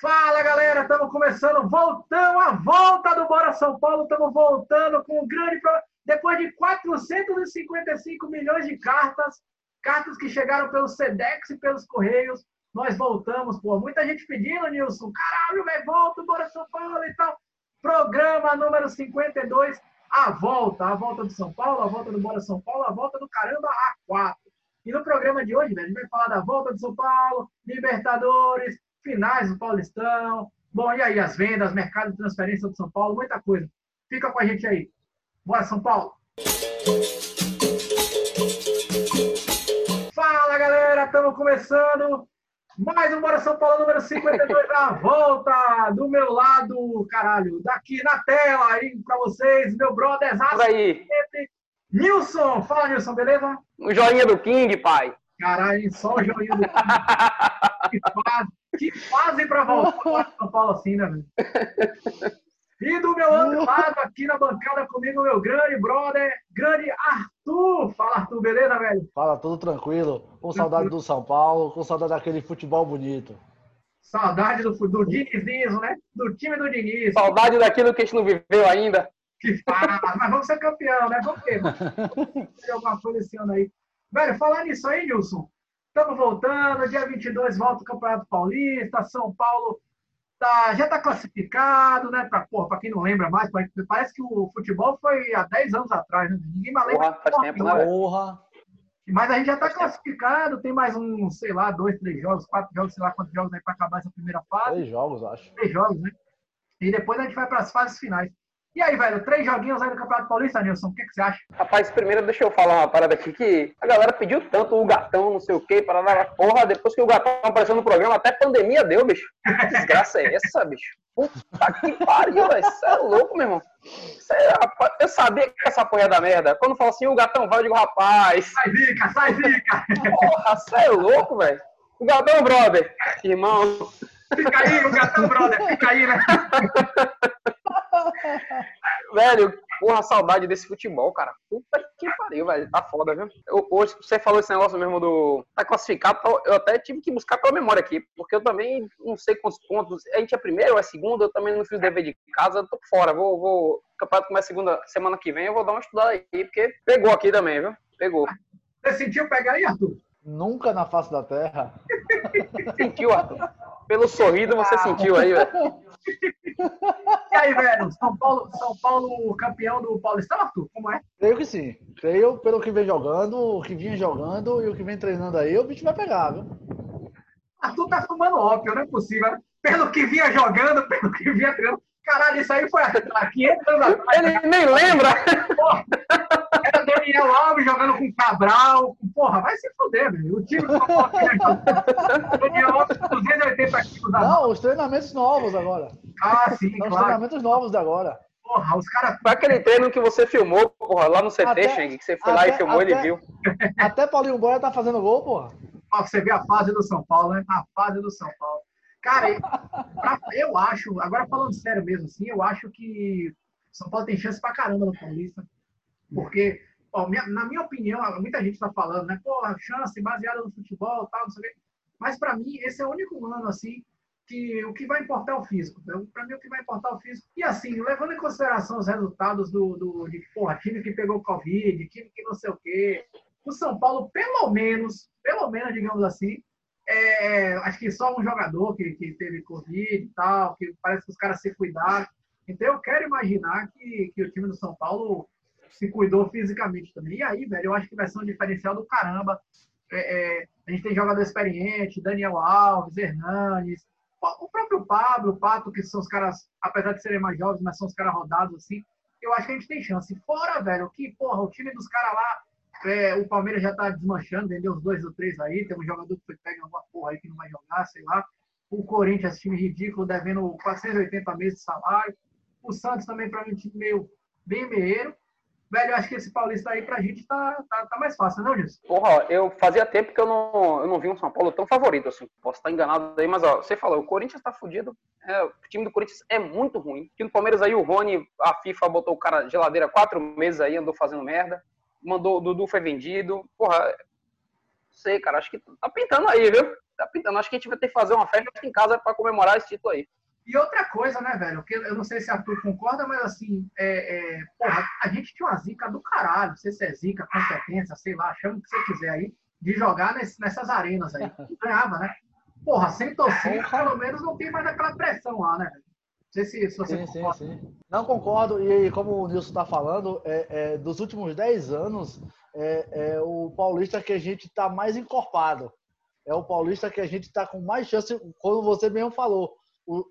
Fala galera, estamos começando, voltamos a volta do Bora São Paulo, estamos voltando com um grande depois de 455 milhões de cartas, cartas que chegaram pelos Sedex e pelos Correios, nós voltamos, pô, muita gente pedindo, Nilson, caralho, velho, volta Bora São Paulo e tal. Programa número 52, a volta, a volta do São Paulo, a volta do Bora São Paulo, a volta do Caramba A4. E no programa de hoje, velho, a gente vai falar da volta do São Paulo, Libertadores, finais do Paulistão. Bom, e aí, as vendas, mercado de transferência do São Paulo, muita coisa. Fica com a gente aí. Bora, São Paulo! Fala, galera! Estamos começando mais um Bora São Paulo número 52, a volta do meu lado, caralho, daqui na tela aí para vocês, meu brother Por aí. Nilson. Fala, Nilson, beleza? O joinha do King, pai. Caralho, só o joinha do King. que fase pra voltar para São Paulo assim, né, velho? E do meu outro lado, aqui na bancada comigo, meu grande brother, grande Arthur. Fala, Arthur, beleza, velho? Fala, tudo tranquilo. Com saudade do São Paulo, com saudade daquele futebol bonito. Saudade do, do Dinizismo, né? Do time do Diniz. Saudade daquilo que a gente não viveu ainda. Que fala, mas vamos ser campeão, né? Vamos ver. Vamos ter alguma coisa esse ano aí. Velho, falar nisso aí, Nilson. Estamos voltando, dia 22 volta o Campeonato Paulista, São Paulo tá, já está classificado, né? Para quem não lembra mais, parece que o futebol foi há 10 anos atrás, né? Ninguém mais lembra. Porra, faz tempo, né? Porra. Mas a gente já está classificado, tem mais um, sei lá, dois, três jogos, quatro jogos, sei lá quantos jogos aí para acabar essa primeira fase. Três jogos, acho. Três jogos, né? E depois a gente vai para as fases finais. E aí, velho, três joguinhos aí no Campeonato Paulista, Nilson, o que, que você acha? Rapaz, primeiro deixa eu falar uma parada aqui que a galera pediu tanto o gatão, não sei o quê, para dar porra, depois que o gatão apareceu no programa, até pandemia deu, bicho. Que desgraça é essa, bicho? Puta que pariu, velho. Você é louco, meu irmão. É, eu sabia que essa porra ia dar merda. Quando fala assim, o gatão vai, eu digo, rapaz. Sai zica, sai zica. Porra, você é louco, velho. O gatão, brother. Irmão. Fica aí, o gatão, brother. Fica aí, né? velho, porra, saudade desse futebol, cara. Puta que pariu, velho. Tá foda, viu? Eu, hoje, você falou esse negócio mesmo do. Tá classificado, eu até tive que buscar pela memória aqui, porque eu também não sei quantos pontos. A gente é primeiro ou é segundo, eu também não fiz o dever de casa, eu tô fora. Vou, vou. O campeonato começa segunda semana que vem, eu vou dar uma estudada aí, porque pegou aqui também, viu? Pegou. Você sentiu pegar aí, Arthur? Nunca na face da terra. sentiu, Arthur? Pelo sorrido você ah, sentiu aí, velho. E aí, velho, São Paulo, São Paulo campeão do Paulistão, Arthur? Como é? Creio que sim. Creio pelo que vem jogando, o que vinha jogando e o que vem treinando aí, o bicho vai pegar, viu? Arthur tá fumando ópio, não é possível. Né? Pelo que vinha jogando, pelo que vinha treinando. Caralho, isso aí foi há 500 anos atrás. Ele nem lembra. Porra, Daniel Alves jogando com Cabral. Porra, vai se fuder, velho. O time do São Paulo. Daniel Alves, 280 quilos. Não, os treinamentos novos agora. Ah, sim, São claro. Os treinamentos novos de agora. Porra, os caras. Foi aquele treino que você filmou, porra, lá no CT, até, Cheng, que você foi até, lá e filmou, até, ele viu. Até Paulinho Boia tá fazendo gol, porra. Ó, você vê a fase do São Paulo, né? A fase do São Paulo. Cara, pra, eu acho, agora falando sério mesmo, assim, eu acho que São Paulo tem chance pra caramba no Paulista. Porque, minha, na minha opinião, muita gente tá falando, né? Pô, chance baseada no futebol tal, não sei o quê. Mas para mim, esse é o único ano, assim, que o que vai importar é o físico. Para mim, o que vai importar é o físico. E assim, levando em consideração os resultados do, do de, porra, time que pegou Covid, time que não sei o quê. O São Paulo, pelo menos, pelo menos, digamos assim, é, acho que só um jogador que, que teve Covid e tal, que parece que os caras se cuidaram. Então eu quero imaginar que, que o time do São Paulo se cuidou fisicamente também. E aí, velho, eu acho que vai ser um diferencial do caramba. É, é, a gente tem jogador experiente, Daniel Alves, Hernanes, o próprio Pablo, o Pato, que são os caras, apesar de serem mais jovens, mas são os caras rodados assim. Eu acho que a gente tem chance. Fora, velho, que, porra, o time dos caras lá é, o Palmeiras já está desmanchando, vendeu os dois ou três aí. Tem um jogador que em alguma porra aí que não vai jogar, sei lá. O Corinthians, time ridículo, devendo 480 meses de salário. O Santos também, para mim, time meio bem meieiro. Velho, acho que esse Paulista aí pra gente tá, tá, tá mais fácil, não, Gilson? Porra, eu fazia tempo que eu não, eu não vi um São Paulo tão favorito, assim. Posso estar enganado aí, mas ó, você falou, o Corinthians tá fudido. É, o time do Corinthians é muito ruim. O time do Palmeiras aí, o Rony, a FIFA botou o cara geladeira quatro meses aí, andou fazendo merda mandou, o Dudu foi vendido. Porra, sei, cara, acho que tá pintando aí, viu? tá pintando. Acho que a gente vai ter que fazer uma festa em casa para comemorar esse título aí. E outra coisa, né, velho? Que eu não sei se Arthur concorda, mas assim, é, é, porra, a gente tinha uma zica do caralho. Não sei se é zica, competência, sei lá, chama o que você quiser aí, de jogar nesse, nessas arenas aí. Ganhava, né? Porra, sem torcida, pelo menos não tem mais aquela pressão lá, né? Não sei se, se você Sim, sim, concorda. sim. Não concordo, e como o Nilson está falando, é, é, dos últimos 10 anos, é, é o paulista que a gente está mais encorpado. É o paulista que a gente está com mais chance, como você mesmo falou,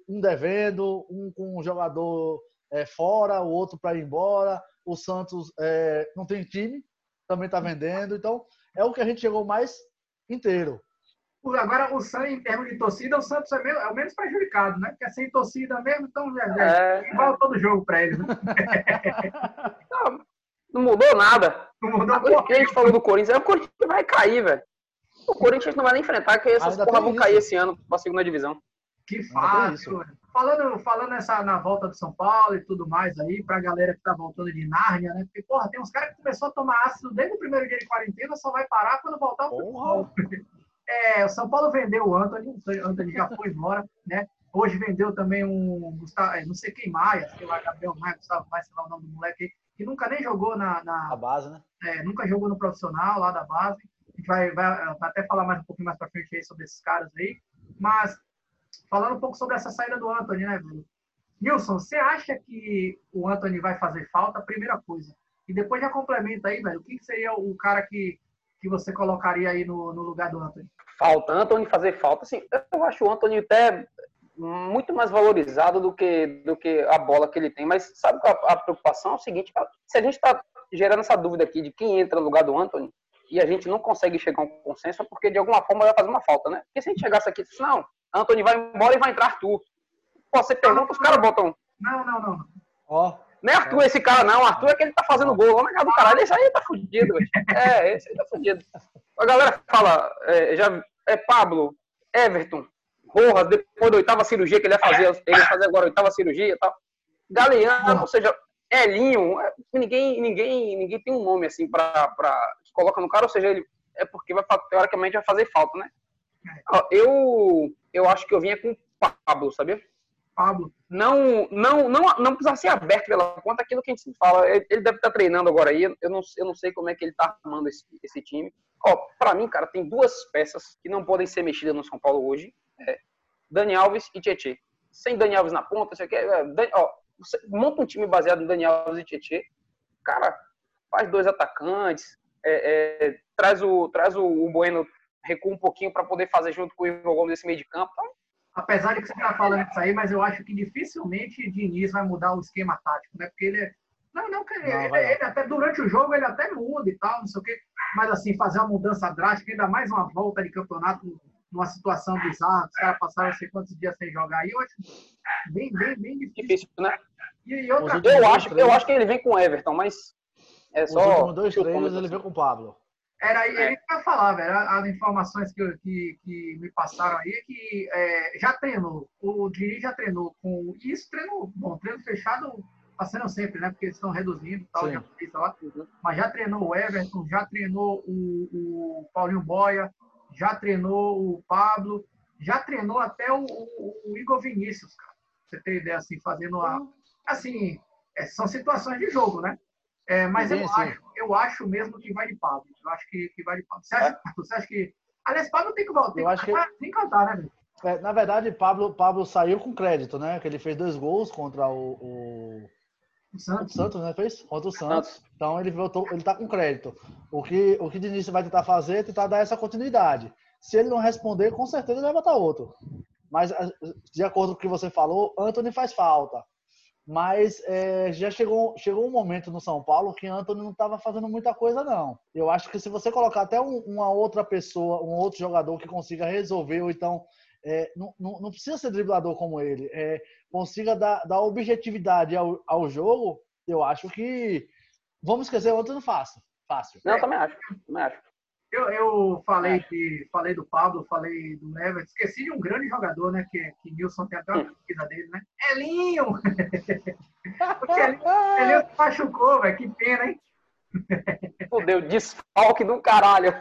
um devendo, um com um jogador é, fora, o outro para ir embora. O Santos é, não tem time, também está vendendo. Então, é o que a gente chegou mais inteiro. Agora, o Santos, em termos de torcida, o Santos é, meio- é o menos prejudicado, né? Porque é sem torcida mesmo, então já, já É, igual todo jogo pra eles, né? não, não mudou nada. Não mudou Agora que a gente falou do Corinthians, é o Corinthians vai cair, velho. O Corinthians não vai nem enfrentar, que essas Ainda porra vão isso. cair esse ano pra segunda divisão. Que tem fácil. Falando, falando essa, na volta do São Paulo e tudo mais aí, pra galera que tá voltando de Nárnia, né? Porque, porra, tem uns caras que começou a tomar ácido desde o primeiro dia de quarentena, só vai parar quando voltar ao Porra! É, o São Paulo vendeu o Anthony, o Anthony já foi embora, né? Hoje vendeu também um Gustavo, é, não sei quem Maia, sei lá, Gabriel Maia, Gustavo Maia, sei lá o nome do moleque aí, que nunca nem jogou na, na- A base, né? é, nunca jogou no profissional lá da base. A gente vai, vai, vai até falar mais um pouquinho mais pra frente aí sobre esses caras aí. Mas, falando um pouco sobre essa saída do Anthony, né, velho? Nilson, você acha que o Anthony vai fazer falta? Primeira coisa. E depois já complementa aí, velho. O que seria o cara que, que você colocaria aí no, no lugar do Anthony? Falta, Anthony fazer falta. Assim, eu acho o Anthony até muito mais valorizado do que, do que a bola que ele tem. Mas sabe qual a, a preocupação? É o seguinte, se a gente está gerando essa dúvida aqui de quem entra no lugar do Anthony e a gente não consegue chegar a um consenso, é porque de alguma forma vai fazer uma falta, né? Porque se a gente chegasse aqui e não, Anthony vai embora e vai entrar Arthur. Pô, você pergunta, os caras botam. Não, não, não. não. Ó, Nem Arthur esse cara, não. Arthur é que ele tá fazendo gol lá na casa do caralho. Esse aí tá fudido, velho. É, esse aí tá fudido. A galera fala, é, já, é Pablo, Everton, Rojas, depois da oitava cirurgia que ele ia fazer, ele ia fazer agora a oitava cirurgia e tal. Galeano, ou seja, Elinho, é, ninguém, ninguém, ninguém tem um nome assim pra, pra que coloca no cara, ou seja, ele é porque vai, teoricamente vai fazer falta, né? Ó, Eu, eu acho que eu vinha com o Pablo, sabia? Pablo. não, não, não, não precisa ser aberto pela conta aquilo que a gente fala. Ele deve estar treinando agora aí. Eu não, eu não sei como é que ele está arrumando esse, esse time. Ó, para mim, cara, tem duas peças que não podem ser mexidas no São Paulo hoje. É Dani Alves e Tietê. Sem Dani Alves na ponta, você quer, é, Dani- ó, você monta um time baseado em Dani Alves e Tietê. Cara, faz dois atacantes, é, é, traz o traz o, o Bueno recua um pouquinho para poder fazer junto com o Igor Gomes esse meio de campo. Então, Apesar de que você tá falando isso aí, mas eu acho que dificilmente Diniz vai mudar o esquema tático, né? Porque ele é. Não, não, que ele, Não, ele- não. ele até durante o jogo ele até muda e tal, não sei o quê. Mas assim, fazer uma mudança drástica, ainda mais uma volta de campeonato numa situação bizarra, os caras passaram não sei quantos dias sem jogar aí, eu acho bem, bem, bem difícil. difícil, né? E, e outra Os coisa, Eu dois acho, eu acho que ele vem com o Everton, mas é os só. últimos dois treinos ele veio com o Pablo. Era aí, ele ia falar, velho. As informações que, que, que me passaram aí é que é, já treinou. O Diniz já treinou com. Isso treinou. Bom, treino fechado tá sendo sempre, né? Porque eles estão reduzindo e tal, Sim. já fez lá. Uhum. Mas já treinou o Everton, já treinou o, o Paulinho Boia, já treinou o Pablo, já treinou até o, o- o Igor Vinícius, cara. Pra Você tem ideia, assim, fazendo a. Assim, é, são situações de jogo, né? É, mas eu Sim, sim. acho, eu acho mesmo que vai de Pablo. Eu acho que, que vai de Pablo. Você acha, você acha que. Aliás, Pablo tem que voltar. Tem Eu que, acho que- cantar, tem que cantar, né, velho? É, na verdade, Pablo, Pablo saiu com crédito, né? Que ele fez dois gols contra o, o, O o Santos. Santos, né? Fez contra o Santos. Então ele voltou, ele tá com crédito. O que o que Diniz vai tentar fazer é tentar dar essa continuidade. Se ele não responder, com certeza ele vai botar outro. Mas de acordo com o que você falou, Anthony faz falta. Mas é, já chegou, chegou um momento no São Paulo que Anthony não estava fazendo muita coisa, não. Eu acho que se você colocar até um- uma outra pessoa, um outro jogador que consiga resolver, ou então é, não, não, não precisa ser driblador como ele, é, consiga dar, dar objetividade ao, ao jogo, eu acho que. Vamos esquecer o Anthony fácil. Fácil. Não, eu também acho. Também acho. Eu, eu falei, de, falei do Pablo, falei do Everton. Esqueci de um grande jogador, né? Que, que Nilson tem até uma pesquisa dele, né? Elinho! Porque Elinho, Elinho se machucou, velho. Que pena, hein? Fudeu, desfalque do caralho.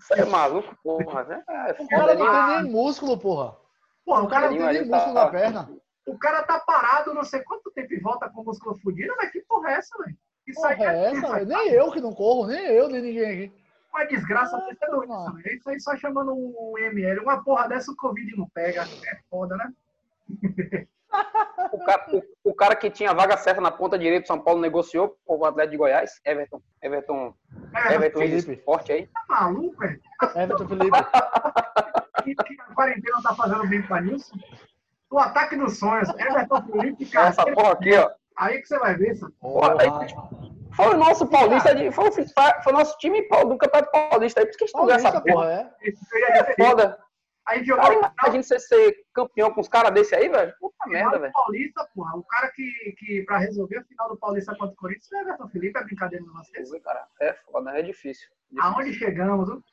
Você é maluco, porra, né? É, O cara não tem nem músculo, porra. Porra, o cara não tem nem tá- músculo na perna. o cara tá parado não sei quanto tempo e volta com o músculo fudido, mas que porra é essa, velho? Isso Porra, aí é essa, velho? Nem eu que não corro, nem eu, nem ninguém aqui. uma desgraça Ah, doença, mano. velho. Isso aí só chamando um ML. Uma porra dessa o Covid não pega. É foda, né? O cara, o, o cara que tinha vaga certa na ponta direita do São Paulo negociou com o Atlético de Goiás, Everton. Everton, É, Everton Felipe. Esporte aí. tá maluco, velho? Everton Felipe. Que, que a quarentena tá fazendo bem pra Nilson? O ataque dos sonhos. Everton Felipe, cara. Essa porra aqui, ó. Aí que você vai ver, isso. Porra. Foi o nosso paulista, de, foi, o, foi o nosso time do Campeonato Paulista aí, por isso que a gente não ganha essa porra. porra, é. Aí é. Foda. A gente jogou Cara, imagina você ser campeão com os caras desse aí, velho. Puta merda, velho. Paulista, porra. O cara que, que pra resolver a final do Paulista contra o Corinthians é Everton Felipe. É brincadeira nosso Ui, cara, É foda, é difícil. Aonde chegamos? viu?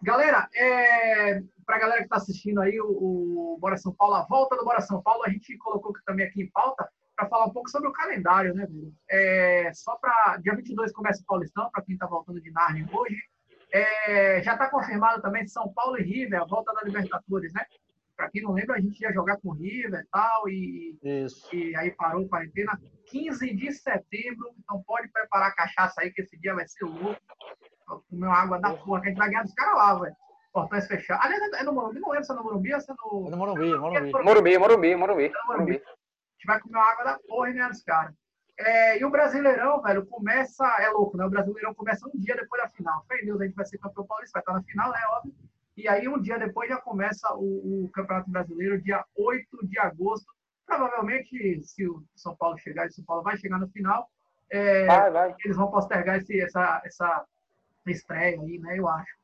Galera, é, para a galera que está assistindo aí o, o Bora São Paulo, a volta do Bora São Paulo, a gente colocou também aqui em pauta para falar um pouco sobre o calendário, né, velho? É, só para dia 22 começa o Paulistão, para quem está voltando de Narnia hoje. É, já está confirmado também São Paulo e River, a volta da Libertadores, né? Para quem não lembra, a gente ia jogar com o River e tal, e, Isso. e aí parou a quarentena. 15 de setembro, então pode preparar a cachaça aí, que esse dia vai ser louco. Vou Comer uma água da porra, que a gente vai ganhar dos caras lá, velho. Portões fechados. Aliás, é no Morumbi, não lembro se é no Morumbi ou se é no... É no Morumbi, no Morumbi. Morumbi, Morumbi, Morumbi. Morumbi. A gente vai comer uma água da porra ganhar dos caras. É, e o Brasileirão, velho, começa... É louco, né? O Brasileirão começa um dia depois da final. Fé Deus, a gente vai ser campeão paulista, vai estar na final, né? Óbvio. E aí, um dia depois, já começa o, o Campeonato Brasileiro, dia 8 de agosto. Provavelmente, se o São Paulo chegar, o São Paulo vai chegar no final, é, Vai, vai. eles vão postergar esse, essa, essa estreia aí, né? Eu acho.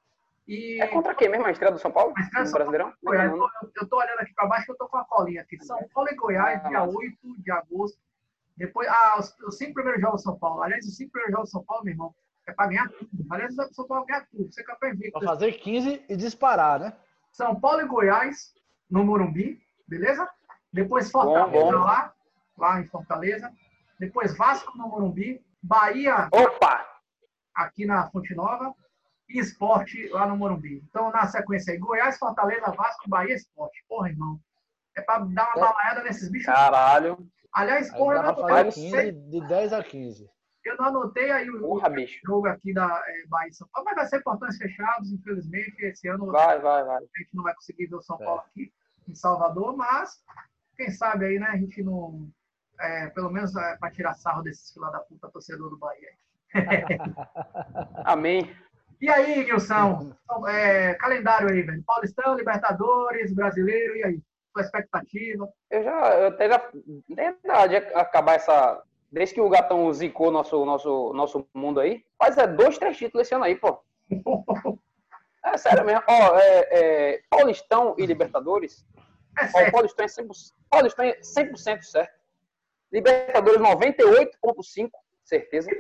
E É contra quem mesmo a estreia do São Paulo? A do Brasileirão? Goiás, Não, eu, não. tô, eu tô olhando aqui para baixo que eu tô com a colinha aqui. São Paulo e Goiás, Ah, dia massa. 8 de agosto. Depois, ah, os, os cinco primeiros jogos do São Paulo. Aliás, os cinco primeiros jogos do São Paulo, meu irmão, é para ganhar tudo. Aliás, o São Paulo ganhar tudo. Ser campeão invicto. Pra fazer 15 e disparar, né? São Paulo e Goiás no Morumbi, beleza? Depois Fortaleza Bom, bom. lá, lá em Fortaleza. Depois Vasco no Morumbi. Bahia Opa! aqui na Fonte Nova e Esporte lá no Morumbi. Então, na sequência aí, Goiás, Fortaleza, Vasco, Bahia, Esporte. Porra, irmão. É pra dar uma É. balaiada nesses bichos. Caralho. Aliás, porra, eu não 15, sei- de 10 a 15. eu não anotei aí o, Porra, bicho. jogo aqui da é, Bahia e São Paulo, mas vai ser portões fechados, infelizmente. Esse ano Vai, vai, vai. a gente não vai conseguir ver o São É. Paulo aqui em Salvador, mas quem sabe aí, né, a gente não. é, pelo menos é, para tirar sarro desses fila da puta torcedor do Bahia. Amém. E aí, Nilson? É, calendário aí, velho. Paulistão, Libertadores, Brasileiro, e aí? Sua expectativa? Eu já, eu até já, nem dá de acabar essa. Desde que o gatão zicou nosso, nosso, nosso mundo aí, faz é, dois, três títulos esse ano aí, pô. É sério mesmo. Ó, é, é, Paulistão e Libertadores. É Ó. Paulistão é 100%, Paulistão é 100% certo. Libertadores 98,5%, certeza.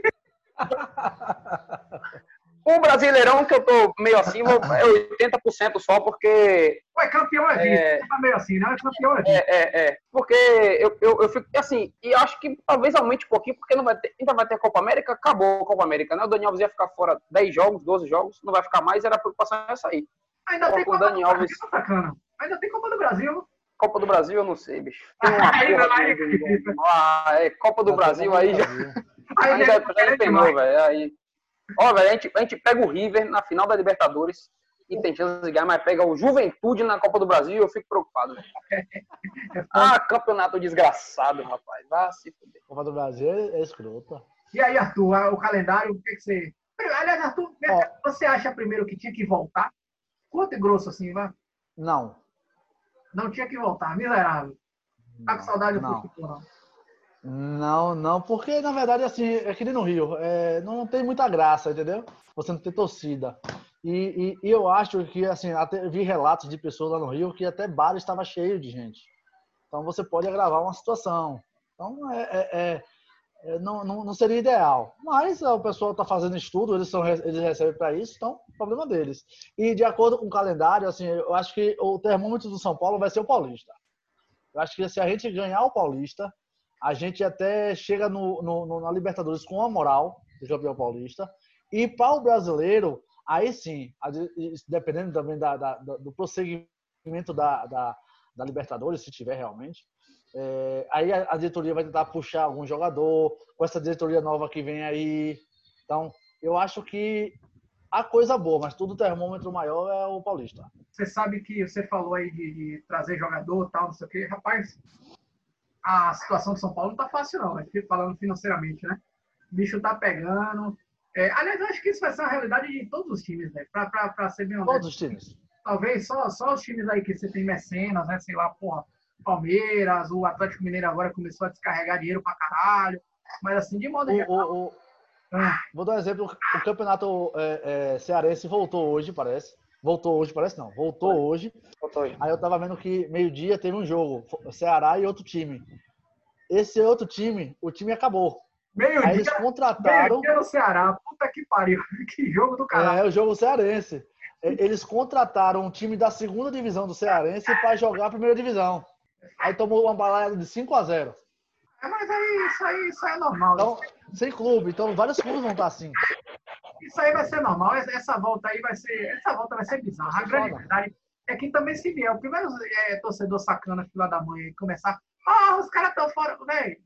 O Brasileirão, que eu tô meio assim, vou- é 80% só, porque Ué, campeão é vice. É. Tá meio assim, né? Campeão é vice. É, é, é. Porque eu, eu, eu fico assim, e acho que talvez aumente um pouquinho, porque não vai ter, ainda vai ter Copa América, acabou a Copa América, né? O Dani Alves ia ficar fora 10 jogos, 12 jogos, não vai ficar mais, era a preocupação essa aí. Ainda tem Copa do Alves. Brasil, sacana. Ainda tem Copa do Brasil. Copa do Brasil, eu não sei, bicho. Tem uma Aí, porra aí, de- Ah, é Copa do Brasil aí já, Aí, já, já empenou, demais. velho. Aí. Ó, velho, a gente, a gente pega o River na final da Libertadores e tem chance de ganhar, mas pega o Juventude na Copa do Brasil e eu fico preocupado. velho. É Ah, campeonato desgraçado, rapaz. Vá se fuder. Copa do Brasil é escrota. E aí, Arthur, o calendário, o que, que você. Aliás, Arthur, Ó. você acha primeiro que tinha que voltar? Curto e grosso assim, vai? Não. Não tinha que voltar, miserável. Tá com saudade do futebol, não. Não, não, porque na verdade assim, é que nem no Rio, é, não tem muita graça, entendeu? Você não tem torcida. E, e- e eu acho que, assim, até vi relatos de pessoas lá no Rio que até bar estava cheio de gente. Então você pode agravar uma situação. Então é, é- é- é, não, não, não seria ideal. Mas ó, o pessoal está fazendo estudo, eles, são, eles recebem para isso, então problema deles. E de acordo com o calendário, assim, eu acho que o termômetro do São Paulo vai ser o Paulista. Eu acho que se a gente ganhar o Paulista, a gente até chega no, no- na Libertadores com a moral do campeão paulista. E para o brasileiro, aí sim, dependendo também da, da, do prosseguimento da, da, da, Libertadores, se tiver realmente, é, aí a, a, diretoria vai tentar puxar algum jogador com essa diretoria nova que vem aí. Então, eu acho que a coisa boa, mas tudo termômetro maior é o Paulista. Você sabe que você falou aí de, de trazer jogador tal, não sei o quê. Rapaz, a situação de São Paulo não tá fácil, não. Falando financeiramente, né? O bicho tá pegando. É, aliás, eu acho que isso vai ser uma realidade de todos os times, né? Pra, pra, pra ser bem honesto. Todos os times. Talvez só, só os times aí que você tem mecenas, né? Sei lá, porra, Palmeiras, o Atlético Mineiro agora começou a descarregar dinheiro pra caralho. Mas assim, de modo geral. O, o, ah. Vou dar um exemplo. O campeonato é, é, cearense voltou hoje, parece. Voltou hoje, parece não. Voltou hoje. Voltou hoje. Aí eu tava vendo que meio-dia teve um jogo. Ceará e outro time. Esse outro time, o time acabou. Meio Aí eles contrataram. Meio no Ceará. Puta que pariu. Que jogo do caralho. É, o jogo cearense. Eles contrataram um time da segunda divisão do Cearense para jogar a primeira divisão. Aí tomou uma balada de 5 a 0 é, mas aí isso aí isso aí é normal. Então, sem clube, então vários clubes vão estar assim. Isso aí vai ser normal. Essa volta aí vai ser. Essa volta vai ser bizarra. A grande verdade é que também se vier. O primeiro é, torcedor sacana, filha da mãe, começar. Ah, os caras estão fora. Velho,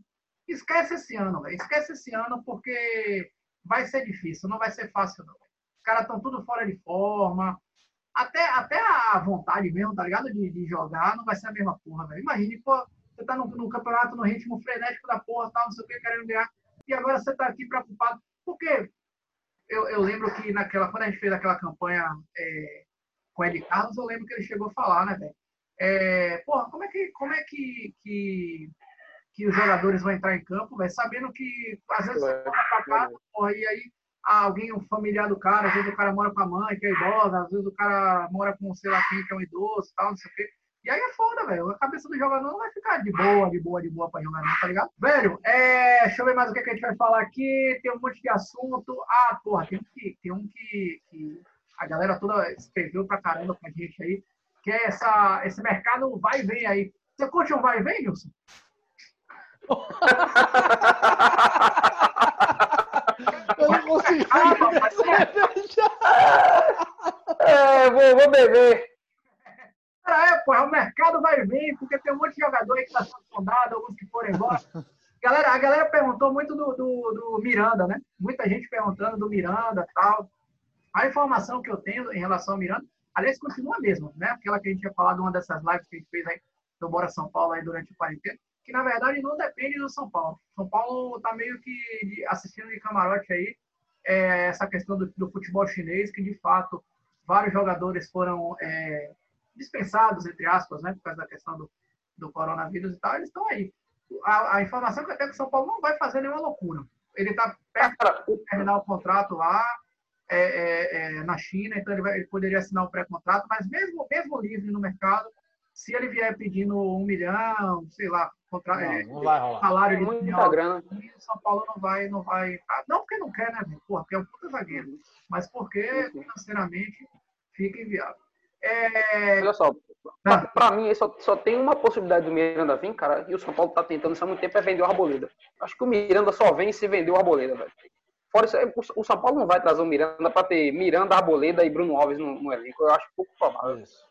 esquece esse ano, velho. Esquece esse ano, porque vai ser difícil, não vai ser fácil, não. Os caras estão tudo fora de forma. Até, até a vontade mesmo, tá ligado? De, de jogar, não vai ser a mesma porra, velho. Imagine, pô, você tá no, no, campeonato no ritmo frenético da porra, tal, não sei o que, querendo ganhar. E agora você tá aqui preocupado. Por quê? Eu, eu lembro que naquela, quando a gente fez aquela campanha é, com o Ed Carlos, eu lembro que ele chegou a falar, né, velho? É, porra, como é que, como é que, que, que os jogadores vão entrar em campo, velho? Sabendo que às vezes você mora pra casa, porra, e aí alguém, um familiar do cara, às vezes o cara mora com a mãe, que é idosa, às vezes o cara mora com, sei lá quem, que é um idoso, tal, não sei o quê. E aí é foda, velho. A cabeça do jogador não vai ficar de boa, de boa, de boa pra jogar, não, tá ligado? Velho, é... deixa eu ver mais o que, a gente vai falar aqui. Tem um monte de assunto. Ah, porra, tem um que, tem um que, que a galera toda escreveu pra caramba com a gente aí, que é essa, esse mercado vai e vem aí. Você curte um vai e vem, Nilson? Eu não consigo. é, vou, vou beber. É, o mercado vai vir, porque tem um monte de jogador aí que está sendo fundado, alguns que foram embora. Galera, a galera perguntou muito do, do, do, Miranda, né? Muita gente perguntando do Miranda tal. A informação que eu tenho em relação ao Miranda, aliás, continua mesmo, né? Aquela que a gente tinha falado uma dessas lives que a gente fez aí do Bora São Paulo aí durante o quarentena, que na verdade não depende do São Paulo. São Paulo tá meio que assistindo de camarote aí é, essa questão do, do, futebol chinês, que de fato vários jogadores foram é, dispensados, entre aspas, né, por causa da questão do, do coronavírus e tal, eles estão aí. A, a, informação que eu tenho é que o São Paulo não vai fazer nenhuma loucura. Ele está perto de terminar o contrato lá é, é, é, na China, então ele, vai, ele poderia assinar o pré-contrato, mas mesmo, mesmo livre no mercado, se ele vier pedindo um milhão, sei lá, contra, não, é, não vai rolar. salário de muita grana. São Paulo não vai, não vai. Ah, não porque não quer, né, Porra, porque é um puta zagueiro, mas porque financeiramente fica inviável. É... Olha só, pra, pra mim só, só tem uma possibilidade do Miranda vir, cara, e o São Paulo tá tentando isso há muito tempo, é vender o Arboleda. Acho que o Miranda só vem se vender o Arboleda, velho. Fora isso, o São Paulo não vai trazer o Miranda pra ter Miranda, Arboleda e Bruno Alves no, no elenco. Eu acho pouco provável. Isso.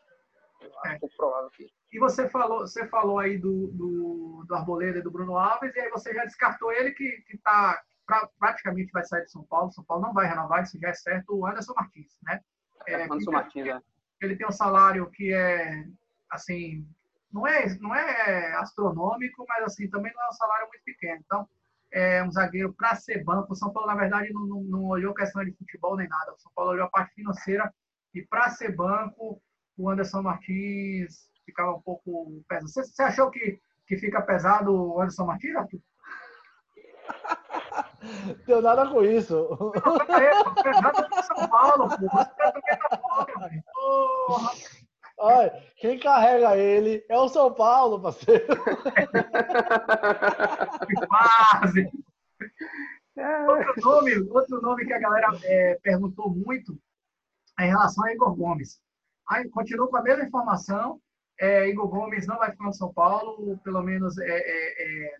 É. pouco provável que... E você falou, você falou aí do, do, do Arboleda e do Bruno Alves, e aí você já descartou ele que, que tá, pra, praticamente vai sair de São Paulo. São Paulo não vai renovar, isso já é certo, o Anderson Martins, né? É, Anderson Martins, é ele tem um salário que é, assim, não é, não é astronômico, mas assim, também não é um salário muito pequeno. Então, é um zagueiro para ser banco. O São Paulo, na verdade, não, não, não, olhou questão de futebol nem nada. O São Paulo olhou a parte financeira e para ser banco, o Anderson Martins ficava um pouco pesado. Você, achou que, que fica pesado o Anderson Martins, Arthur? Tem nada com isso. Pesado São Paulo, quem carrega ele é o São Paulo, parceiro. Quase. Outro nome, outro nome que a galera é, perguntou muito é em relação a Igor Gomes. Aí, continuo com a mesma informação. É, Igor Gomes não vai ficar no São Paulo, pelo menos é, é, é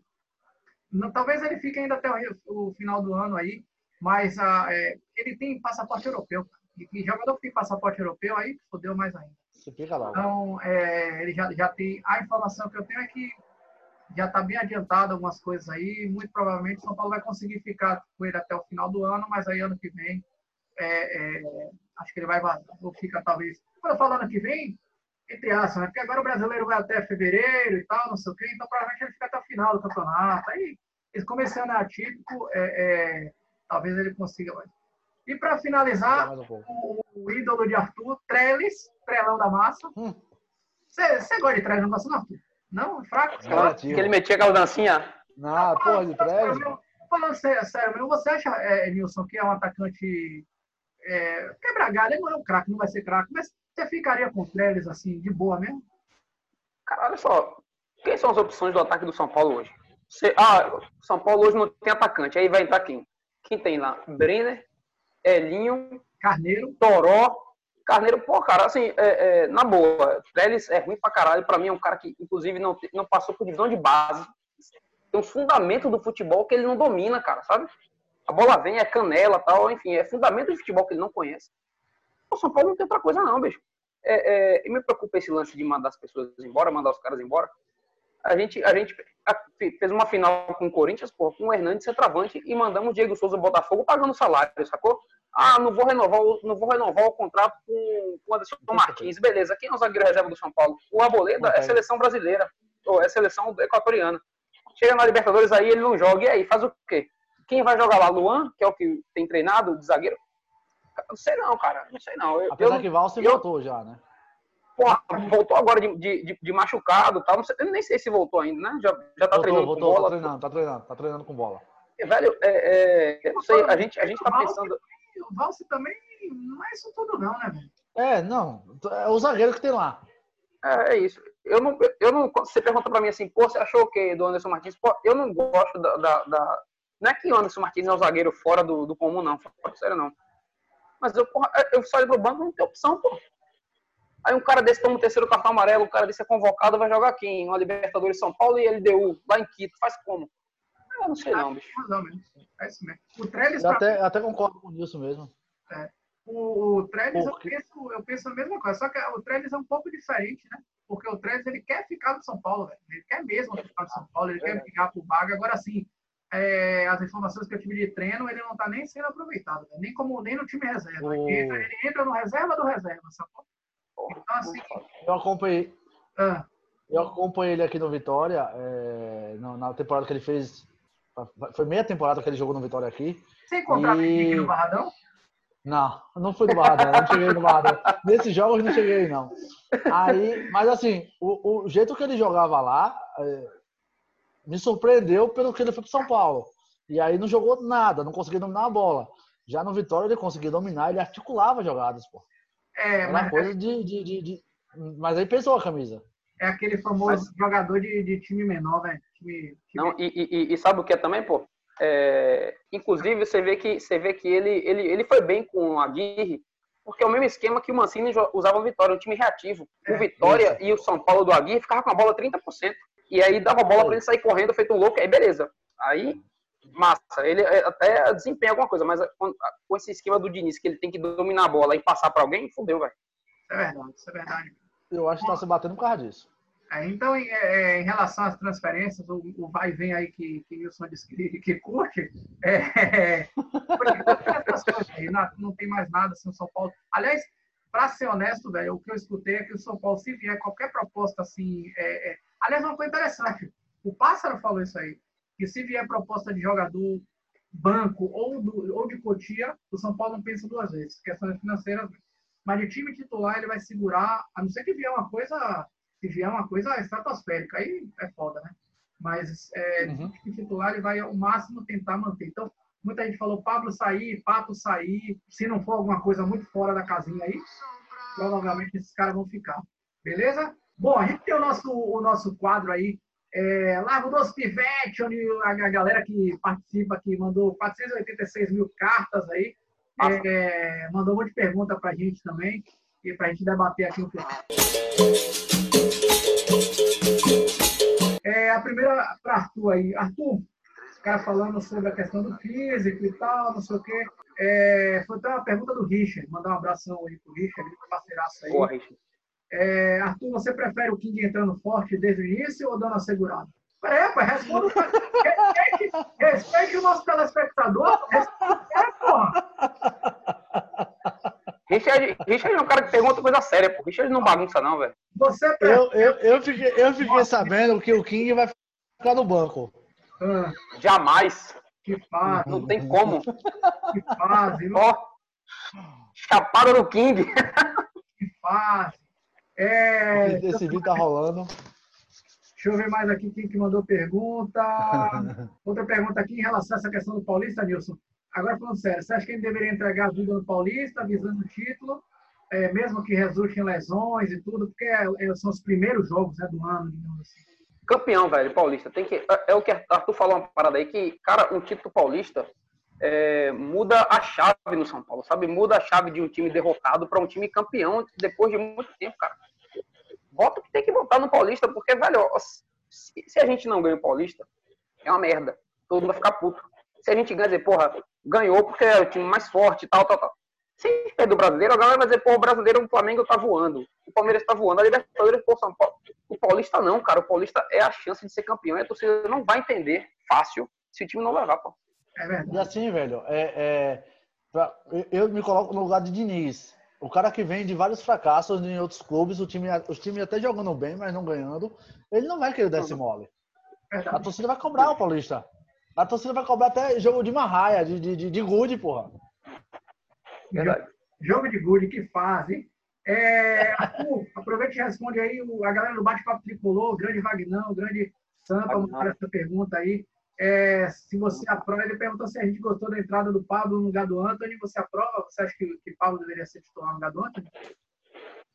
não, talvez ele fique ainda até o, o, final do ano aí, mas a, ah, é, ele tem passaporte europeu. E que jogador que tem passaporte europeu aí, fodeu mais ainda. Lá. Então, é, ele já, já tem. A informação que eu tenho é que já está bem adiantado algumas coisas aí. Muito provavelmente São Paulo vai conseguir ficar com ele até o final do ano, mas aí ano que vem é, é, acho que ele vai. Ou fica talvez. Quando eu falo ano que vem, entre aspas, né? Porque agora o brasileiro vai até fevereiro e tal, não sei o quê, então provavelmente ele fica até o final do campeonato. Aí, começando é atípico, é, é, talvez ele consiga mais. E para finalizar, um o, o, ídolo de Arthur, Trellis, Trelão da Massa. Você hum. gosta de Trellis, não gosta, não, Arthur? Não? É fraco? É que ele metia aquela dancinha. Não, porra de Trellis. Falando sério, sério, você acha, é, Nilson, que é um atacante é, quebra galho, ele não é um craque, não vai ser craque, mas você ficaria com o Trellis assim, de boa mesmo? Cara, olha só, quem são as opções do ataque do São Paulo hoje? Você, ah, São Paulo hoje não tem atacante, aí vai entrar quem? Quem tem lá? Brenner, Elinho, Carneiro, Toró, Carneiro, pô, cara, assim, é, é, na boa, Trellis é ruim pra caralho, pra mim é um cara que, inclusive, não, não passou por divisão de base, tem um fundamento do futebol que ele não domina, cara, sabe? A bola vem, é canela tal, enfim, é fundamento de futebol que ele não conhece. O São Paulo não tem outra coisa não, bicho. É, é, e me preocupa esse lance de mandar as pessoas embora, mandar os caras embora. A gente, a gente fez uma final com o Corinthians, pô, com o Hernandes centroavante e mandamos o Diego Souza Botafogo pagando salário, sacou? Ah, não vou renovar, não vou renovar o contrato com, com o Anderson Martins. Beleza, quem é o zagueiro reserva do São Paulo? O Arboleda é seleção brasileira, ou é seleção equatoriana. Chega na Libertadores aí, ele não joga. E aí, faz o quê? Quem vai jogar lá? Luan, que é o que tem treinado de zagueiro? Não sei não, cara. Não sei não. Eu, Apesar eu, que Valse eu, voltou já, né? Porra, voltou agora de, de, de machucado tal. Não sei, eu nem sei se voltou ainda, né? Já, já tá voltou, treinando voltou, com bola. Tá treinando, tá treinando, tá treinando com bola. velho, é, é, eu sei, a gente, a gente tá pensando. O Valse também não é isso tudo, não, né, velho? É, não. É o zagueiro que tem lá. É, é isso. Eu não, eu não. Você pergunta pra mim assim, pô, você achou o quê do Anderson Martins? Pô, eu não gosto da, da, da não é que o Anderson Martins é um zagueiro fora do, do comum, não. Fora sério, não. Mas eu, porra, eu saio pro banco não tem opção, pô. Aí um cara desse toma o terceiro cartão amarelo, o cara desse é convocado, vai jogar aqui em uma Libertadores São Paulo e LDU, lá em Quito. Faz como? Eu não sei não, bicho. É isso mesmo. O Trellis... Eu até, até concordo com isso mesmo. É. O, o Trellis, eu penso, eu penso a mesma coisa. Só que o Trellis é um pouco diferente, né? Porque o Trellis, ele quer ficar no São Paulo, velho. Ele quer mesmo ficar no São Paulo, ele é. quer ficar pro Vaga. Agora, assim, é, as informações que eu tive de treino, ele não está nem sendo aproveitado, né? nem como nem no time reserva. Oh. Ele, entra, ele, entra, no reserva do reserva, sacou? Então, assim. Eu acompanhei. Ah. Eu acompanhei ele aqui no Vitória, é, na temporada que ele fez. Foi meia temporada que ele jogou no Vitória aqui. Você encontrava e... ele no Barradão? Não, não fui no Barradão, não cheguei no Barradão. Nesses jogos não cheguei, não. Aí, mas assim, o, o jeito que ele jogava lá, é, me surpreendeu pelo que ele foi para São Paulo. E aí não jogou nada, não conseguiu dominar a bola. Já no Vitória ele conseguia dominar, ele articulava jogadas, pô. É, Era mas... coisa de, de, de, de, Mas aí pesou a camisa. É aquele famoso mas... jogador de, de time menor, velho. Time, time... Não, e, e, e, sabe o que é também, pô? É... Inclusive, você vê que, você vê que ele, ele, ele foi bem com a Aguirre, porque é o mesmo esquema que o Mancini usava o Vitória, um time reativo. É, o Vitória isso. e o São Paulo do Aguirre ficavam com a bola 30%. E aí dava a bola para ele sair correndo, feito um louco, aí beleza. Aí, massa. Ele até desempenha alguma coisa, mas com esse esquema do Diniz, que ele tem que dominar a bola e passar para alguém, fudeu, velho. Isso é verdade, isso é verdade. Eu acho que tá se batendo por causa disso. É, então, em, é, em, relação às transferências, o, o vai e vem aí que, que Wilson disse que, que curte, é, aí, não, não, tem mais nada assim, o São Paulo. Aliás, para ser honesto, velho, o que eu escutei é que o São Paulo, se vier qualquer proposta assim, é, é Aliás, uma coisa interessante. O Pássaro falou isso aí. Que se vier proposta de jogador banco ou, do, ou de Cotia, o São Paulo não pensa duas vezes. Questões financeiras. Mas de time titular, ele vai segurar, a não ser que vier uma coisa, se vier uma coisa estratosférica. Aí é foda, né? Mas é, uhum. de time titular, ele vai ao máximo tentar manter. Então, muita gente falou Pablo sair, Pato sair. Se não for alguma coisa muito fora da casinha aí, provavelmente esses caras vão ficar. Beleza? Bom, a gente tem o nosso, o nosso quadro aí, é, Largo dos Pivete, onde a, galera que participa aqui mandou 486 mil cartas aí, é, mandou um monte de pergunta para a gente também, e para a gente debater aqui um pouco. É, a primeira para Arthur aí. Arthur, cara falando sobre a questão do físico e tal, não sei o quê. É, foi até uma pergunta do Richard, mandar um abração aí pro Richard, meu parceiraço aí. Boa, Richard. É, Arthur, você prefere o King entrando forte desde o início ou dando assegurado? É, pai, responda. respeite, respeite o nosso telespectador. Respeite, é, porra. Richard, Richard é um cara que pergunta coisa séria, pô. Richard não bagunça, não, velho. Você Eu, prefere. eu, eu, fiquei, eu fiquei sabendo que o King vai ficar no banco. Ah, Jamais. que fase, Não tem como. que fase, Ó. Chapada no King. que fase. É, Esse vídeo tá rolando. Deixa eu ver mais aqui quem que mandou pergunta. Outra pergunta aqui em relação a essa questão do Paulista, Nilson. Agora falando sério, você acha que ele deveria entregar a vida no Paulista, visando o título, é, mesmo que resulte em lesões e tudo, porque é- é- são os primeiros jogos né, do ano, digamos assim. Campeão, velho, paulista. Tem que, é, é o que Arthur falou uma parada aí, que, cara, um título paulista é, muda a chave no São Paulo, sabe? Muda a chave de um time derrotado para um time campeão depois de muito tempo, cara. Voto que tem que votar no Paulista, porque, velho, se, se a gente não ganha o Paulista, é uma merda. Todo mundo vai ficar puto. Se a gente ganha, dizer, porra, ganhou porque é o time mais forte tal, tal, tal. Se a gente perder o brasileiro, a galera vai dizer, pô, o brasileiro, o Flamengo tá voando. O Palmeiras tá voando. A Libertadores, pô, São Paulo. O Paulista não, cara. O Paulista é a chance de ser campeão. E a torcida não vai entender fácil se o time não levar, pô. É E verdade. assim, velho, é, é, pra- eu- me coloco no lugar de Diniz. O cara que vem de vários fracassos em outros clubes, o time, os times até jogando bem, mas não ganhando, ele não vai querer dar esse mole. A torcida vai cobrar o Paulista. A torcida vai cobrar até jogo de marraia, de, de, de, de gude, porra. Verdade. Jogo de gude, que fase. É, Arthur, aproveite e responde aí o- a galera do Bate-Papo Tricolor, o grande Vagnão, o grande Sampa, mandaram essa pergunta aí. É, se você aprova, ele perguntou se a gente gostou da entrada do Pablo no lugar do Anthony. Você aprova? Você acha que, que Pablo deveria ser titular no lugar do Anthony?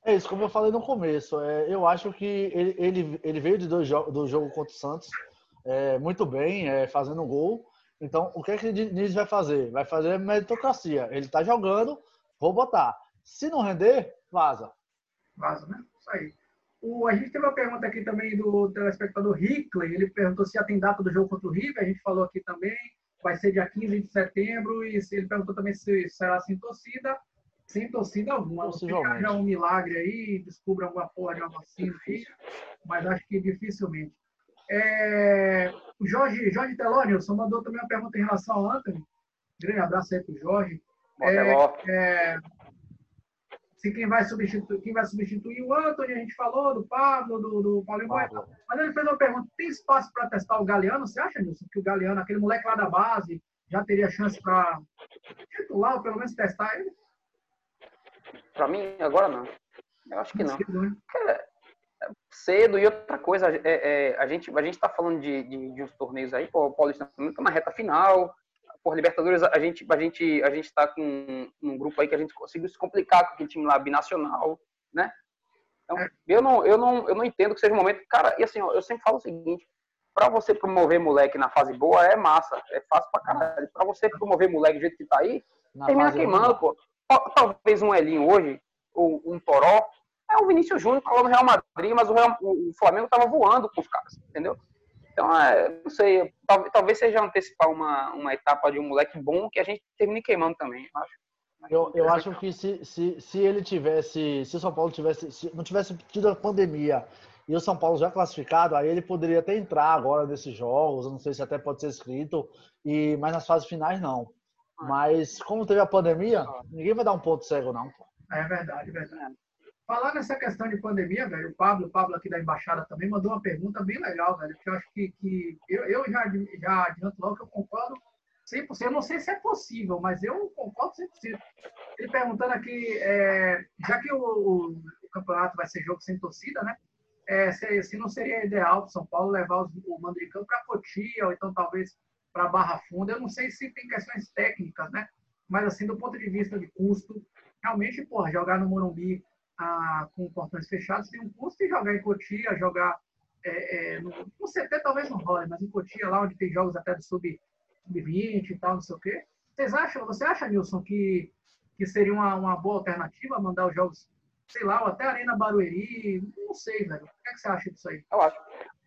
É isso, como eu falei no começo. é, eu acho que ele, ele, ele veio de dois jogos do jogo contra o Santos é, muito bem, é, fazendo gol. Então, o que, é que o Diniz vai fazer? Vai fazer meritocracia. Ele tá jogando, vou botar. Se não render, vaza. Vaza, né? Isso aí. O, a gente teve uma pergunta aqui também do telespectador Hickley. Ele perguntou se já tem data do jogo contra o River. A gente falou aqui também. Vai ser dia 15 de setembro. E se- ele perguntou também se será sem torcida. Sem torcida alguma. Possivelmente. haja um milagre aí, descubra alguma porra de uma vacina aí. Mas acho que dificilmente. É, o Jorge, Jorge Telonilson mandou também uma pergunta em relação ao Anthony. Grande abraço aí pro Jorge Moteló. é, se quem vai, substituir, quem vai substituir o Anthony, a gente falou, do Pablo, do, do Paulinho Boia. Pablo. Mas ele fez uma pergunta: tem espaço para testar o Galeano? Você acha, Nilson, que o Galeano, aquele moleque lá da base, já teria chance para titular ou pelo menos testar ele? Pra mim, agora não. Eu acho que não. Cedo, né? cedo e outra coisa, é, é, a gente a gente tá falando de, de, de uns torneios aí, pô, o Paulista também tá na reta final, por Libertadores a gente a gente a gente tá com um grupo aí que a gente conseguiu se complicar com aquele time lá binacional, né? Então, eu não eu não eu não entendo que seja um momento, cara, e assim, ó, eu sempre falo o seguinte, para você promover moleque na fase boa é massa, é fácil pra caralho. Para você promover moleque do jeito que tá aí, Na termina queimando, pô. Tal- Talvez um Elinho hoje, ou um Toró, é o Vinícius Júnior falando no Real Madrid, mas o, Real- o Flamengo tava voando com os caras, entendeu? Então, é, não sei, tal- talvez seja antecipar uma, uma etapa de um moleque bom que a gente termine queimando também, eu acho. Eu, eu acho que se, se, se ele tivesse, se o São Paulo tivesse, se não tivesse tido a pandemia e o São Paulo já classificado, aí ele poderia até entrar agora nesses jogos, eu não sei se até pode ser inscrito, e, mas nas fases finais não. Mas como teve a pandemia, ninguém vai dar um ponto cego, não. É verdade, é verdade. Falar nessa questão de pandemia, velho, o Pablo, o Pablo aqui da Embaixada também mandou uma pergunta bem legal, velho, que eu acho que, que eu, eu já, já adianto logo que eu concordo 100%. Eu não sei se é possível, mas eu concordo 100%. Ele perguntando aqui, é, já que o, o- campeonato vai ser jogo sem torcida, né? É, se, se não seria ideal para São Paulo levar os, o campo para Cotia, ou então talvez para Barra Funda. Eu não sei se tem questões técnicas, né? Mas assim, do ponto de vista de custo, realmente, porra, jogar no Morumbi ah, com portões fechados tem um custo, e jogar em Cotia, jogar é, é, no, no CT talvez não role, mas em Cotia, lá onde tem jogos até do sub- sub-20 e tal, não sei o quê. Vocês acham, você acha, Nilson, que, que seria uma, uma boa alternativa mandar os jogos, sei lá, ou até Arena Barueri? Não sei, velho. O que, é que você acha disso aí? Eu acho.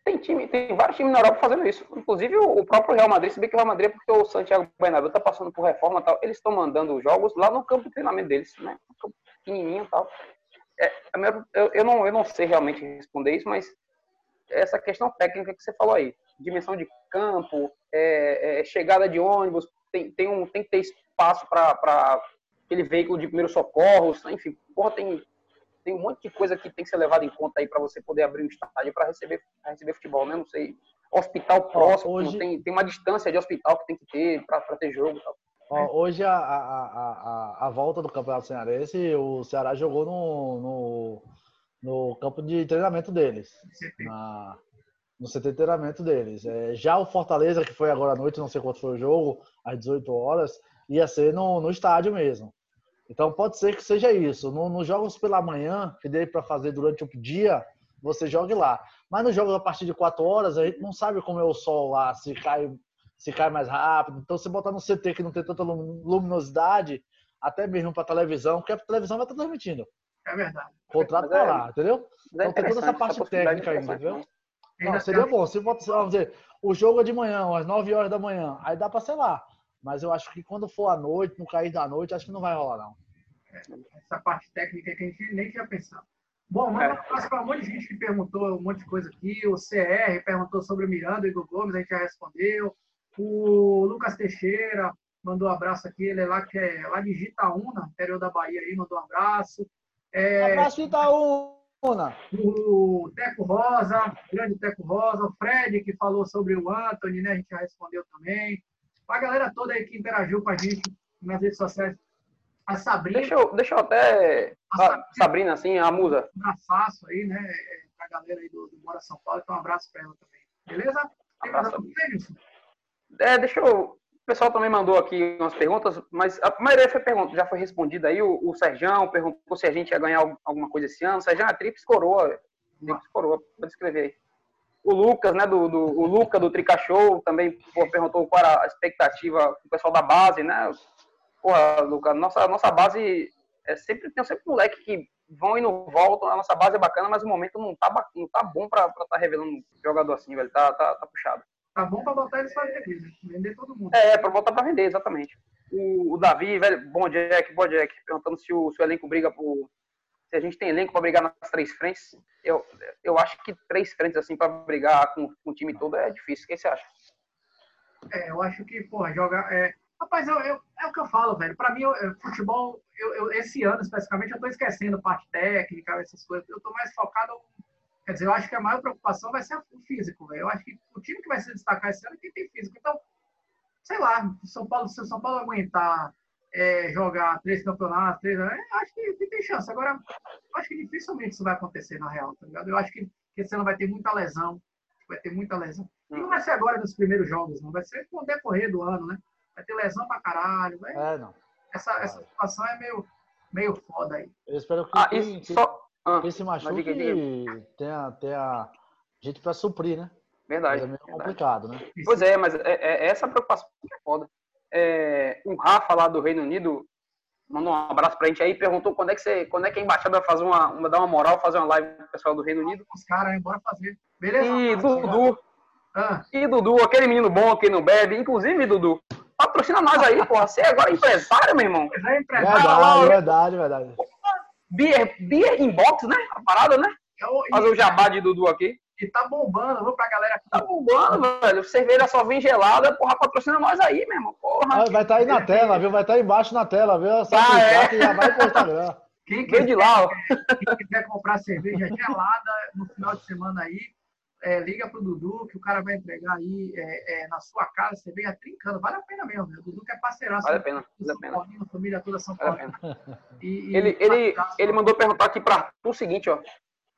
tem time, tem vários times na Europa fazendo isso. Inclusive o próprio Real Madrid, se bem que o Real Madrid é porque o Santiago Bernabéu tá passando por reforma e tal, eles estão mandando os jogos lá no campo de treinamento deles, né? Pequenininho e tal. É, eu, eu, não, eu não sei realmente responder isso, mas essa questão técnica que você falou aí, dimensão de campo, é, é, chegada de ônibus, tem, tem, um, tem que ter espaço para aquele veículo de primeiros socorros, enfim, porra, tem, tem um monte de coisa que tem que ser levada em conta aí para você poder abrir um estádio para receber, receber futebol, né? Não sei. Hospital próximo, hoje... tem, tem uma distância de hospital que tem que ter para ter jogo e tal. Ó, hoje a, a, a, a, volta do Campeonato Cearense, o Ceará jogou no, no, no campo de treinamento deles. Na, no CT de treinamento deles. É, já o Fortaleza, que foi agora à noite, não sei quanto foi o jogo, às 18 horas, ia ser no, no estádio mesmo. Então pode ser que seja isso. Nos no jogos pela manhã, que dê para fazer durante o dia, você jogue lá. Mas nos jogos a partir de 4 horas, a gente não sabe como é o sol lá, se cai, se cai mais rápido. Então, se botar no CT que não tem tanta luminosidade, até mesmo para televisão, porque a televisão vai estar transmitindo. É verdade. O contrato tá lá, entendeu? É então tem toda essa parte técnica ainda, entendeu? Não, seria bom. Se vamos dizer, o jogo é de manhã, às 9 horas da manhã, aí dá para ser lá. Mas eu acho que quando for à noite, no cair da noite, acho que não vai rolar, não. Essa parte técnica que a gente nem tinha pensado. Bom, manda um abraço para um monte de gente que perguntou um monte de coisa aqui. O CR perguntou sobre o Miranda e o Gomes, a gente já respondeu. O Lucas Teixeira mandou um abraço aqui, ele é lá, que é lá de Gitaúna, interior da Bahia aí, mandou um abraço. É, abraço, Itaúna! O Teco Rosa, grande Teco Rosa, o Fred, que falou sobre o Anthony, né? A gente já respondeu também. A galera toda aí que interagiu com a gente nas redes sociais a Sabrina. Deixa eu, deixa eu até. A Sabrina, Sabrina, assim, a musa. Um abraço aí, né? É, pra galera aí do, do Mora São Paulo. Então, um abraço pra ela também. Beleza? Tem mais alguma coisa, É, deixa eu. O pessoal também mandou aqui umas perguntas, mas a maioria foi pergunta, já foi respondida aí. O, o Serjão perguntou se a gente ia ganhar alguma coisa esse ano. Serjão é Trips Coroa. Trips Coroa, pode escrever aí. O Lucas, né, do, do o Luca do Trica Show, também pô, perguntou qual era a expectativa do pessoal da base, né? porra, Lucas, nossa, nossa base é sempre, tem sempre moleque que vão e não voltam, a nossa base é bacana, mas o momento não tá, não tá bom pra estar tá revelando jogador assim, velho, tá, tá, tá puxado. Tá bom pra botar eles pra vender, né? vender todo mundo. É, pra botar pra vender, exatamente. O, o Davi, velho, bom Jack, bom Jack, perguntando se o, se o elenco briga por. Se a gente tem elenco para brigar nas três frentes. Eu, eu acho que três frentes, assim, para brigar com, com o time todo é difícil. O que você acha? É, eu acho que, porra, jogar. É, Rapaz, eu, eu, é o que eu falo, velho. Para mim, eu, futebol, eu, esse ano especificamente, eu estou esquecendo parte técnica, essas coisas. Eu estou mais focado. Quer dizer, eu acho que a maior preocupação vai ser o físico, velho. Eu acho que o time que vai se destacar esse ano é quem tem físico. Então, sei lá, São Paulo, se o São Paulo aguentar é, jogar três campeonatos, três, é, acho que, que, tem chance. Agora, eu acho que dificilmente isso vai acontecer na real, tá ligado? Eu acho que, que esse ano vai ter muita lesão. Vai ter muita lesão. E não vai ser agora nos primeiros jogos, não. Vai ser com o decorrer do ano, né? vai ter lesão pra caralho. Vai... É, não. Essa, essa situação é meio, meio foda aí. Eu espero que, ah, que, só... ah, quem se machuque tenha, tenha gente pra suprir, né? Verdade. é meio verdade. complicado, né? Pois é, mas é, é, é essa preocupação que é foda. É, o Rafa lá do Reino Unido mandou um abraço pra gente aí perguntou quando é que você, quando é que a embaixada vai fazer uma, uma dar uma moral, fazer uma live pro pessoal do Reino Unido. Os caras, bora fazer. Beleza? E Dudu. Ah. E Dudu, aquele menino bom que não bebe, inclusive Dudu, Patrocina nós aí, porra. Você é agora é empresário, meu irmão. é empresário. Verdade, verdade, verdade. Beer, beer inbox, né? A parada, né? Eu, Fazer o jabá de Dudu aqui. E tá bombando, vou pra galera aqui. Tá bombando, velho. Cerveja só vem gelada, porra, patrocina nós aí, meu irmão. Porra. Vai estar tá aí na tela, viu? Vai estar tá aí embaixo na tela, viu? Só ah, é. já vai pro Instagram. Quem quiser, de lá, ó. quem quiser comprar cerveja gelada no final de semana aí, é, liga pro Dudu, que o cara vai entregar aí é, é, na sua casa, você venha trincando. Vale a pena mesmo, O Dudu que é parceiraço. Vale a pena, vale a pena. família toda São Paulo. Vale e, e ele, ele, ele mandou perguntar aqui para o seguinte, ó.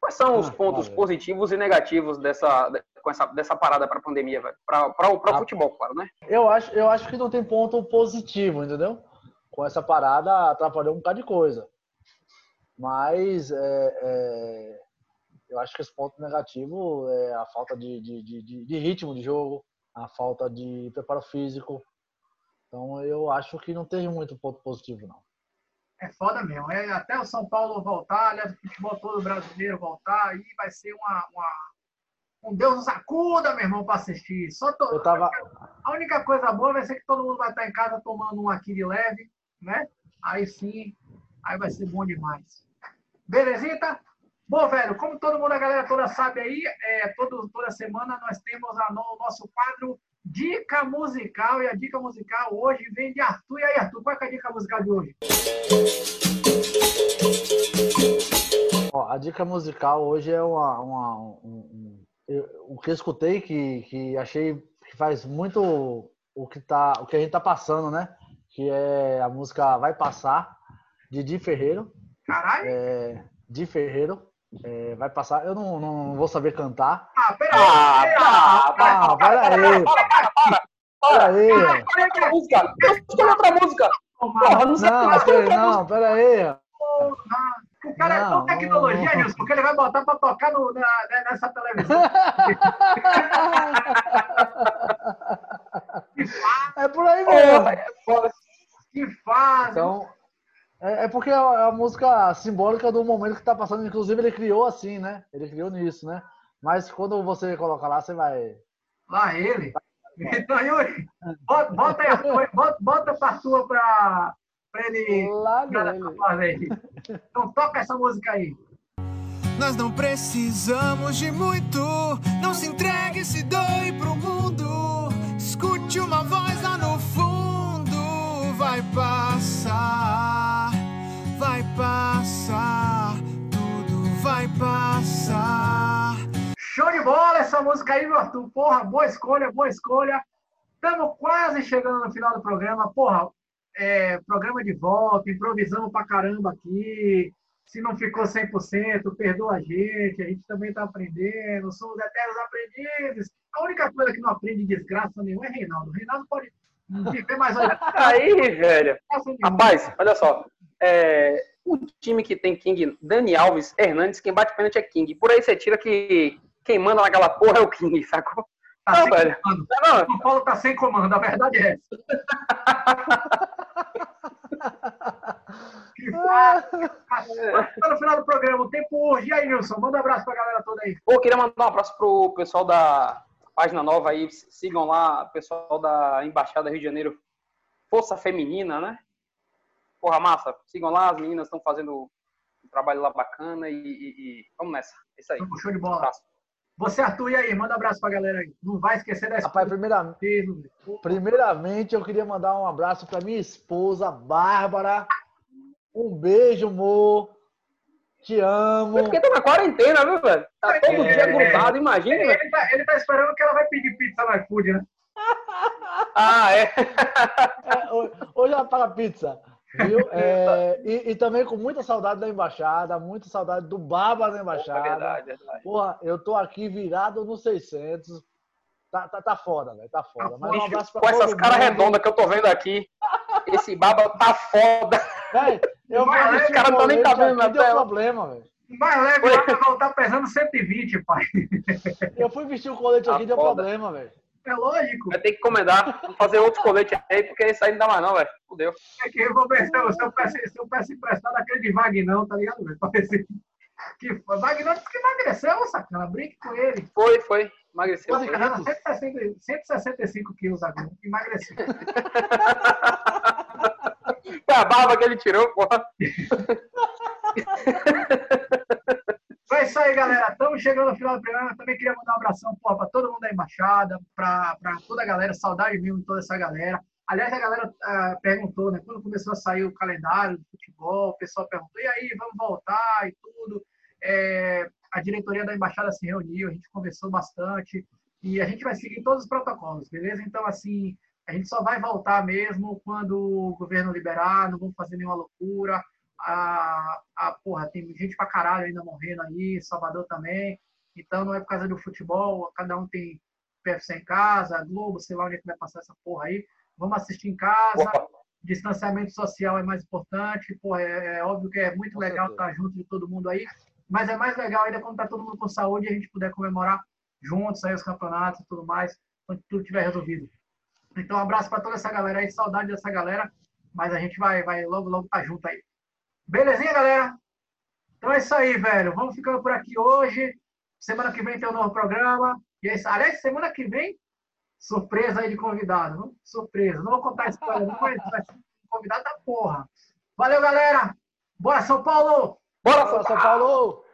Quais são os ah, pontos positivos e negativos dessa, com essa, dessa parada para a pandemia, Para o ah, futebol, claro, né? Eu acho, eu acho que não tem ponto positivo, entendeu? Com essa parada atrapalhou um bocado de coisa. Mas é, é eu acho que esse ponto negativo é a falta de, de, de, de ritmo de jogo, a falta de preparo físico. Então eu acho que não tem muito ponto positivo, não. É foda mesmo. É, até o São Paulo voltar, aliás, o futebol todo brasileiro voltar, aí vai ser uma, uma, um Deus nos acuda, meu irmão, para assistir. Só tô... Eu tava. A única coisa boa vai ser que todo mundo vai estar em casa tomando um aqui de leve, né? Aí sim, aí vai ser bom demais. Belezinha? Bom, velho, como todo mundo, a galera toda sabe aí, é, todo, toda semana nós temos a, no, o nosso quadro Dica Musical. E a dica musical hoje vem de Arthur. E aí, Arthur, qual é a dica musical de hoje? Ó, a dica musical hoje é uma, uma um, um, o que eu escutei que, que achei que faz muito o que tá o que a gente tá passando, né? Que é a música Vai Passar de Di Ferreiro. Caralho! É, Di Ferreiro. É, vai passar. Eu não, não vou saber cantar. Ah, peraí! Ah, peraí, tá, peraí, Ah, peraí. Peraí. Escolhe outra música. Escolhe outra música. Porra, não sei Não, mais peraí, não, peraí. porra. O cara é tão Não, tecnologia, não. Nilson, porque ele vai botar para tocar no, na, né, nessa televisão. É por aí mesmo. É que fase. Então, é, é porque é a música simbólica do momento que tá passando. Inclusive, ele criou assim, né? Ele criou nisso, né? Mas quando você coloca lá, você vai. Lá ele. Então, Yuri, bota, bota aí a bota, bota pra tua pra, pra ele. Lá dele. Então toca essa música aí. Nós não precisamos de muito. Não se entregue, se doe música aí, meu Arthur. Porra, boa escolha, boa escolha. Estamos quase chegando no final do programa. Porra, é, programa de volta, improvisamos pra caramba aqui. Se não ficou 100%, perdoa a gente. A gente também está aprendendo. Somos eternos aprendizes. A única coisa que não aprende desgraça nenhuma é Reinaldo. Reinaldo pode viver mais olha. Aí, velho. Rapaz, olha só. É, o time que tem King, Dani Alves, Hernandes, quem bate pênalti é King. Por aí você tira que quem manda naquela porra é o King, sacou? Tá Não, velho. comando. Não, São Paulo tá sem comando, a verdade é essa. Que Tá no final do programa, o tempo urge. E aí, Nilson, manda um abraço pra galera toda aí. Pô, queria mandar um abraço pro pessoal da página nova aí. Sigam lá, pessoal da Embaixada Rio de Janeiro. Força Feminina, né? Porra, massa. Sigam lá, as meninas estão fazendo um trabalho lá bacana e, e- e vamos nessa. É isso aí. Show de bola. Abraço. Você, Arthur, e aí? Manda um abraço pra galera aí. Não vai esquecer da Rapaz, primeiramente, primeiramente eu queria mandar um abraço para minha esposa, Bárbara. Um beijo, amor. Te amo. É porque tá na quarentena, viu, velho? Tá todo É. dia grudado, imagina, Ele, velho. ele tá, ele tá esperando que ela vai pedir pizza no iFood, né? Ah, é. É, ho- hoje ela paga pizza. Viu? É, e, e também com muita saudade da embaixada, muita saudade do Bárbara da É embaixada. verdade, é verdade. Porra, eu tô aqui virado no 600. Tá, tá, tá foda, velho. Tá foda. Mas um Bicho, abraço pra com essas caras redondas que eu tô vendo aqui, esse baba tá foda. Véi, eu os caras um tão nem cabendo aqui, na deu tela. problema, velho. Mais leve vai voltar pesando 120, pai. Eu fui vestir o colete Tá aqui, deu foda. problema, velho. É lógico. Vai ter que encomendar, fazer outros coletes aí, porque esse aí não dá mais não, velho. Fudeu. É que eu vou ver se eu, peço, emprestado aquele de Vagnão, tá ligado? velho? Que. Vagnão disse que emagreceu, sacana. Brinque com ele. Foi, foi. Emagreceu. Pode foi. carregar 160, 165 quilos agora. Emagreceu. A barba que ele tirou, porra. Então é isso aí, galera. Estamos chegando no final do programa. Também queria mandar um abração para todo mundo da embaixada, para toda a galera. Saudade mesmo de toda essa galera. Aliás, a galera ah, perguntou, né? Quando começou a sair o calendário do futebol, o pessoal perguntou: e aí, vamos voltar e tudo. É, a diretoria da embaixada se reuniu, a gente conversou bastante e a gente vai seguir todos os protocolos, beleza? Então, assim, a gente só vai voltar mesmo quando o governo liberar, não vamos fazer nenhuma loucura. A, a, porra, tem gente pra caralho ainda morrendo aí, Salvador também. Então não é por causa do futebol, cada um tem PFC em casa, Globo, sei lá onde é que vai passar essa porra aí. Vamos assistir em casa. Porra. Distanciamento social é mais importante. Porra, é, é óbvio que é muito Com legal estar junto de todo mundo aí. Mas é mais legal ainda quando tá todo mundo com saúde e a gente puder comemorar juntos aí os campeonatos e tudo mais, quando tudo tiver resolvido. Então, um abraço para toda essa galera aí, saudade dessa galera, mas a gente vai, vai logo, logo tá junto aí. Belezinha, galera? Então é isso aí, velho. Vamos ficando por aqui hoje. Semana que vem tem um novo programa. E é isso. Aliás, semana que vem, surpresa aí de convidado. Não? Surpresa. Não vou contar spoiler, não, mas vai ser convidado da porra. Valeu, galera. Bora, São Paulo! Bora, São Paulo!